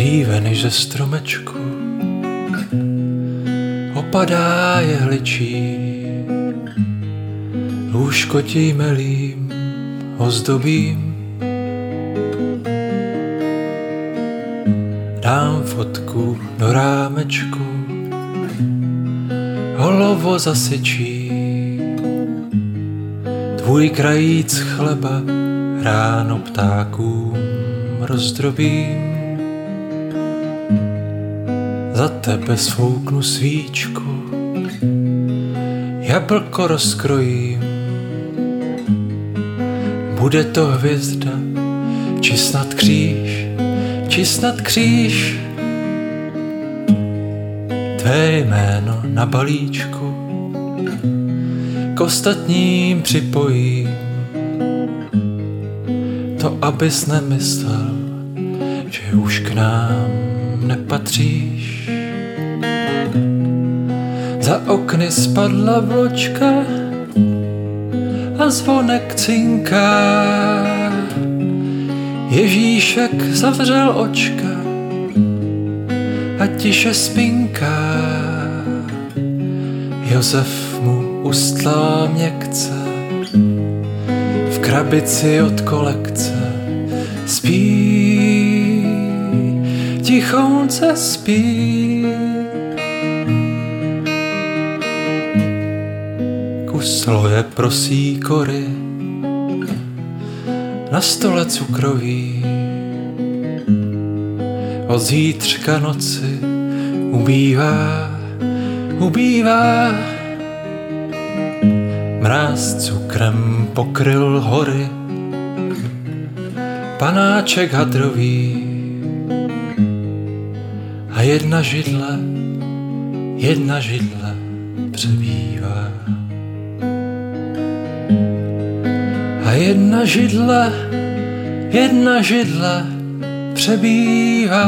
Dříve než ze stromečku opadá jehličí, lůžko ti melím ozdobím. Dám fotku do rámečku, holovo zasyčí, tvůj krajíc chleba ráno ptákům rozdrobím. Za tebe svouknu svíčku, jablko rozkrojím. Bude to hvězda, či snad kříž, či snad kříž. Tvé jméno na balíčku k ostatním připojím. To, abys nemyslel, že už k nám nepatříš. Okny spadla vločka a zvonek cinká. Ježíšek zavřel očka a tiše spinká. Josef mu ustlal měkce v krabici od kolekce. Spí, tichounce spí. Kus loje prosí kory, na stole cukroví. Od zítřka noci ubývá, ubývá. Mráz cukrem pokryl hory, panáček hadrový a jedna židle, jedna židle přebývá. A jedna židle, jedna židle přebývá.